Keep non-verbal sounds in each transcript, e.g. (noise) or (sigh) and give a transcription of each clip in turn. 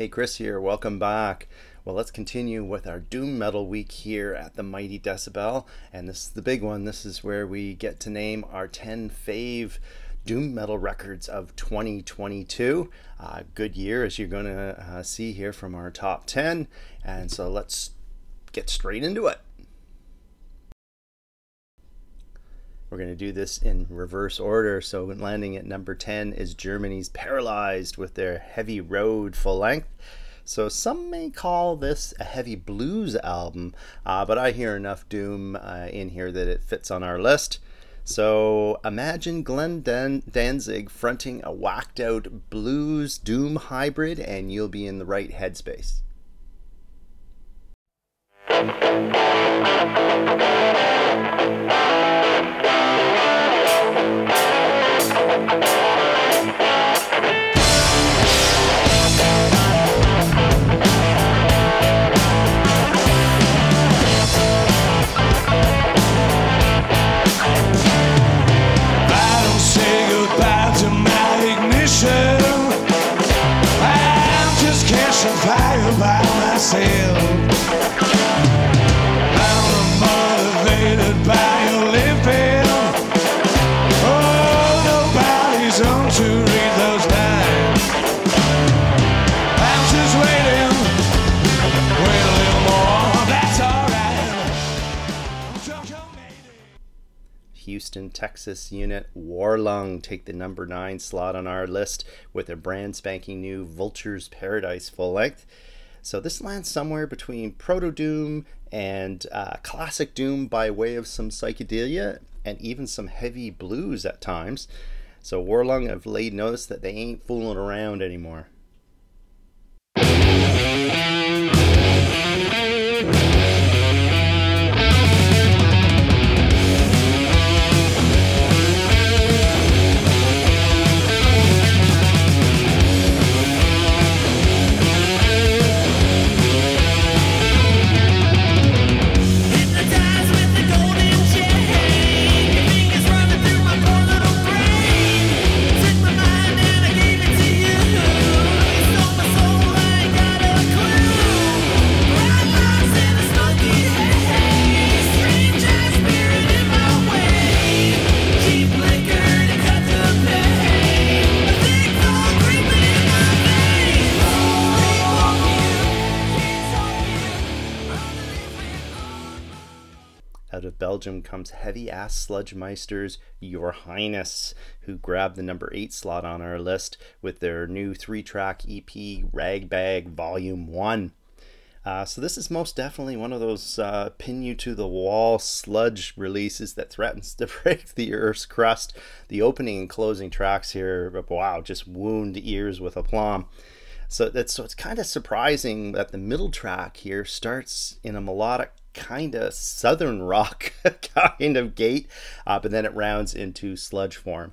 Hey, Chris here. Welcome back. Well, let's continue with our Doom Metal Week here at the Mighty Decibel. And this is the big one. This is where we get to name our 10 fave Doom Metal records of 2022. Uh, good year, as you're going to uh, see here from our top 10. And so let's get straight into it. We're going to do this in reverse order. So, landing at number 10 is Germany's Paralyzed with their Heavy Road full length. So, some may call this a heavy blues album, uh, but I hear enough Doom uh, in here that it fits on our list. So, imagine Glenn Dan- Danzig fronting a whacked out blues Doom hybrid, and you'll be in the right headspace. Texas unit Warlung take the number nine slot on our list with a brand spanking new Vulture's Paradise full length. So this lands somewhere between Proto Doom and uh, Classic Doom by way of some psychedelia and even some heavy blues at times. So Warlung have laid notice that they ain't fooling around anymore. Belgium comes heavy ass sludge meisters Your Highness, who grabbed the number 8 slot on our list with their new three track EP Ragbag Volume 1. Uh, so, this is most definitely one of those uh, pin you to the wall sludge releases that threatens (laughs) to break the Earth's crust. The opening and closing tracks here, wow, just wound ears with aplomb. So that's so it's kind of surprising that the middle track here starts in a melodic kind of southern rock (laughs) kind of gait, uh, but then it rounds into sludge form.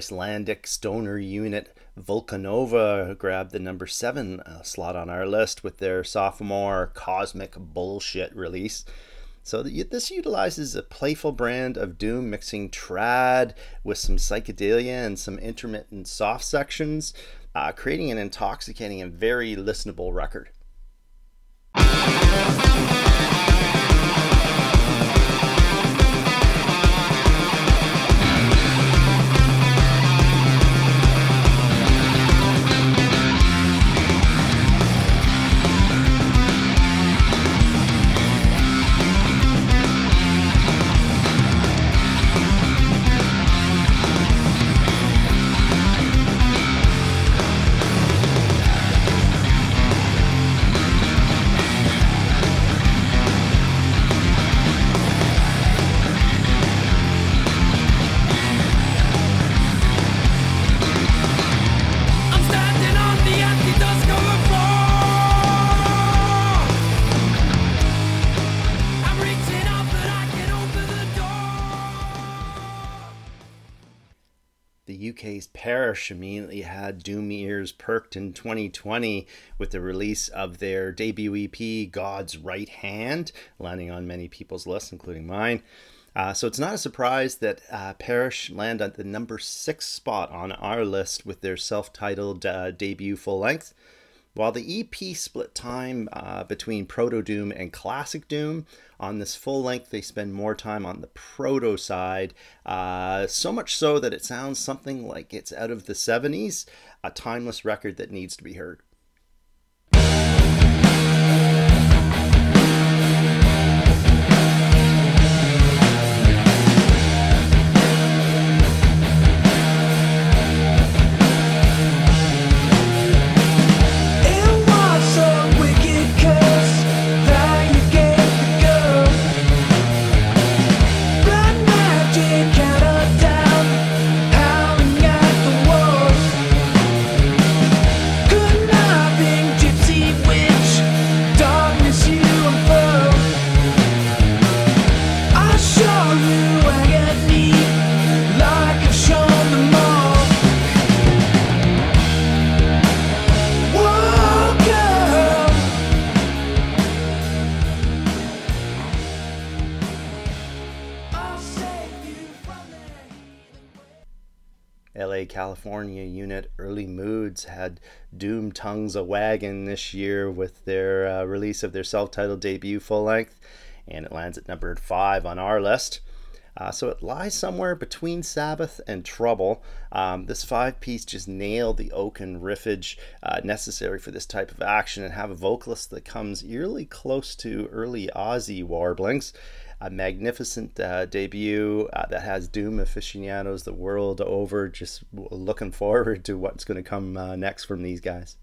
Icelandic stoner unit Volcanova grabbed the number seven uh, slot on our list with their sophomore Cosmic Bullshit release. So this utilizes a playful brand of doom, mixing trad with some psychedelia and some intermittent soft sections, uh, creating an intoxicating and very listenable record. Immediately had Doom ears perked in 2020 with the release of their debut EP, God's Right Hand, landing on many people's lists, including mine. Uh, so it's not a surprise that uh, Parish land at the number six spot on our list with their self titled uh, debut full length. While the EP split time uh, between Proto Doom and Classic Doom, on this full length they spend more time on the proto side, uh, so much so that it sounds something like it's out of the 70s, a timeless record that needs to be heard. LA, California unit Early Moods had Doom Tongues a Wagon this year with their uh, release of their self titled debut full length, and it lands at number five on our list. Uh, so it lies somewhere between Sabbath and Trouble. Um, this five piece just nailed the oaken riffage uh, necessary for this type of action and have a vocalist that comes eerily close to early Ozzy warblings a magnificent uh, debut uh, that has Doom aficionados the world over just looking forward to what's going to come uh, next from these guys.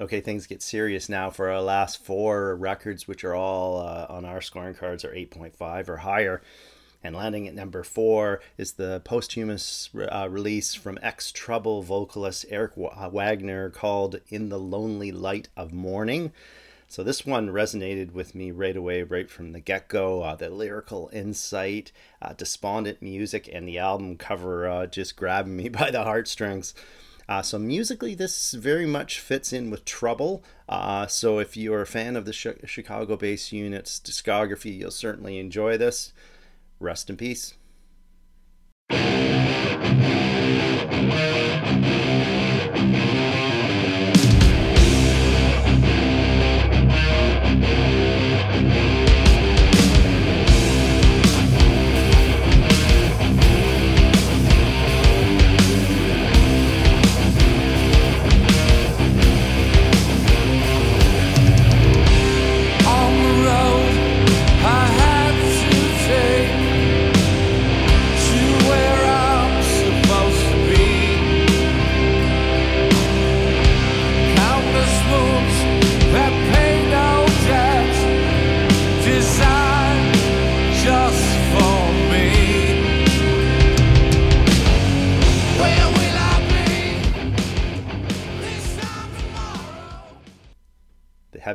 Okay, things get serious now for our last four records, which are all uh, on our scoring cards are 8.5 or higher. And landing at number four is the posthumous uh, release from ex Trouble vocalist Eric uh, Wagner called In the Lonely Light of Mourning. So this one resonated with me right away, right from the get go. Uh, the lyrical insight, uh, despondent music, and the album cover uh, just grabbing me (laughs) by the heartstrings. Uh, so musically, this very much fits in with Trouble. Uh, so if you're a fan of the sh- Chicago-based unit's discography, you'll certainly enjoy this. Rest in peace.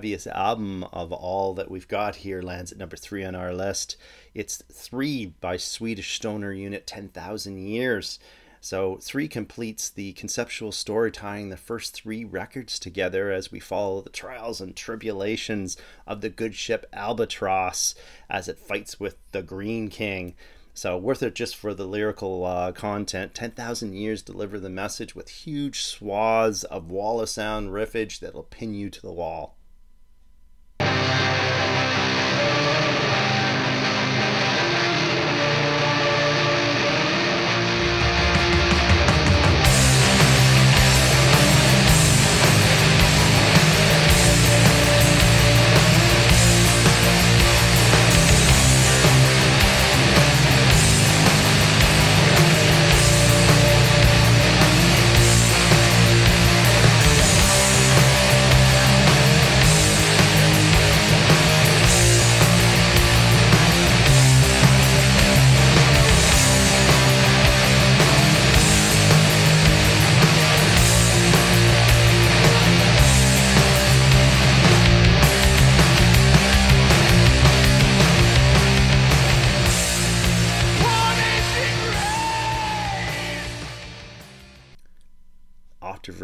Heaviest album of all that we've got here lands at number three on our list. It's Three by Swedish stoner unit 10,000 Years. So, three completes the conceptual story tying the first three records together as we follow the trials and tribulations of the good ship Albatross as it fights with the Green King. So, worth it just for the lyrical uh, content. 10,000 Years deliver the message with huge swaths of wall of sound riffage that'll pin you to the wall.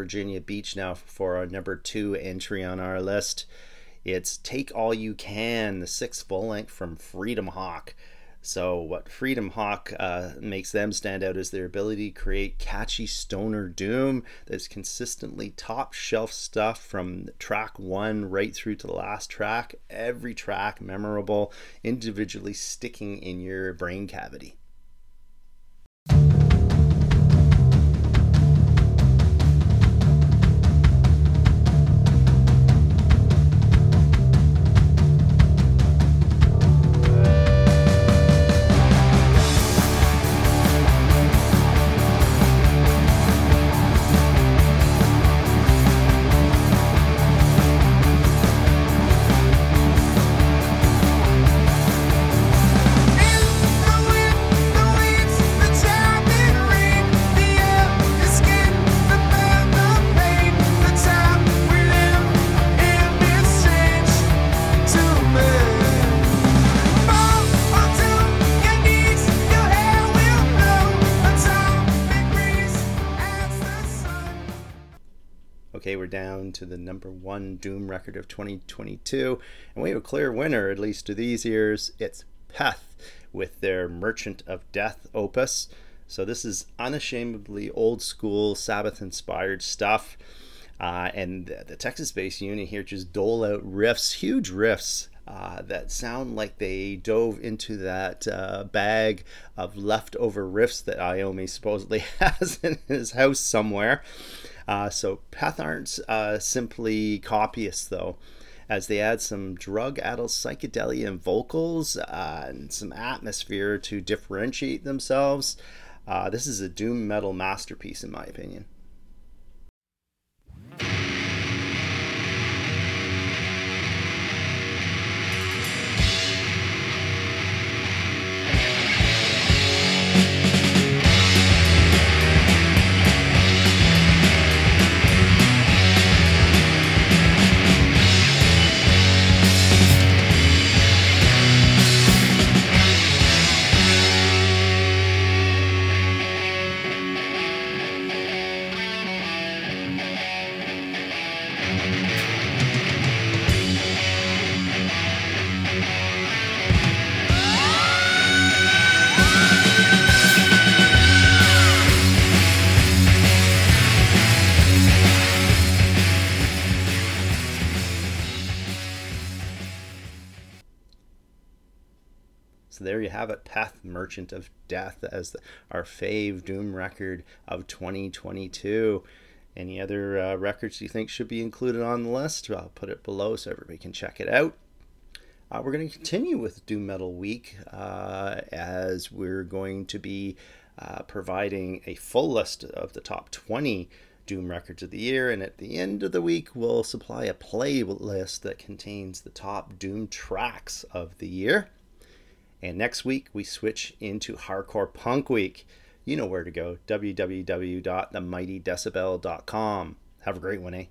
Virginia Beach now for our number two entry on our list. It's Take All You Can, the sixth full length from Freedom Hawk. So, what Freedom Hawk uh, makes them stand out is their ability to create catchy stoner doom that's consistently top shelf stuff from track one right through to the last track. Every track memorable, individually sticking in your brain cavity. Okay, we're down to the number one Doom record of 2022, and we have a clear winner, at least to these ears. It's Peth with their Merchant of Death opus. So, this is unashamedly old school Sabbath inspired stuff. Uh, and the, the Texas based unit here just dole out riffs, huge riffs uh, that sound like they dove into that uh, bag of leftover riffs that Iommi supposedly (laughs) has in his house somewhere. Uh, so Peth aren't uh, simply copyists, though, as they add some drug-addled psychedelia and vocals uh, and some atmosphere to differentiate themselves. Uh, this is a doom metal masterpiece, in my opinion. Have it, Peth Merchant of Death as our fave Doom record of 2022. Any other uh, records you think should be included on the list? I'll put it below so everybody can check it out. Uh, we're going to continue with Doom Metal Week uh, as we're going to be uh, providing a full list of the top 20 Doom records of the year. And at the end of the week, we'll supply a playlist that contains the top Doom tracks of the year. And next week, we switch into Hardcore Punk Week. You know where to go www.themightydecibel.com. Have a great one, eh?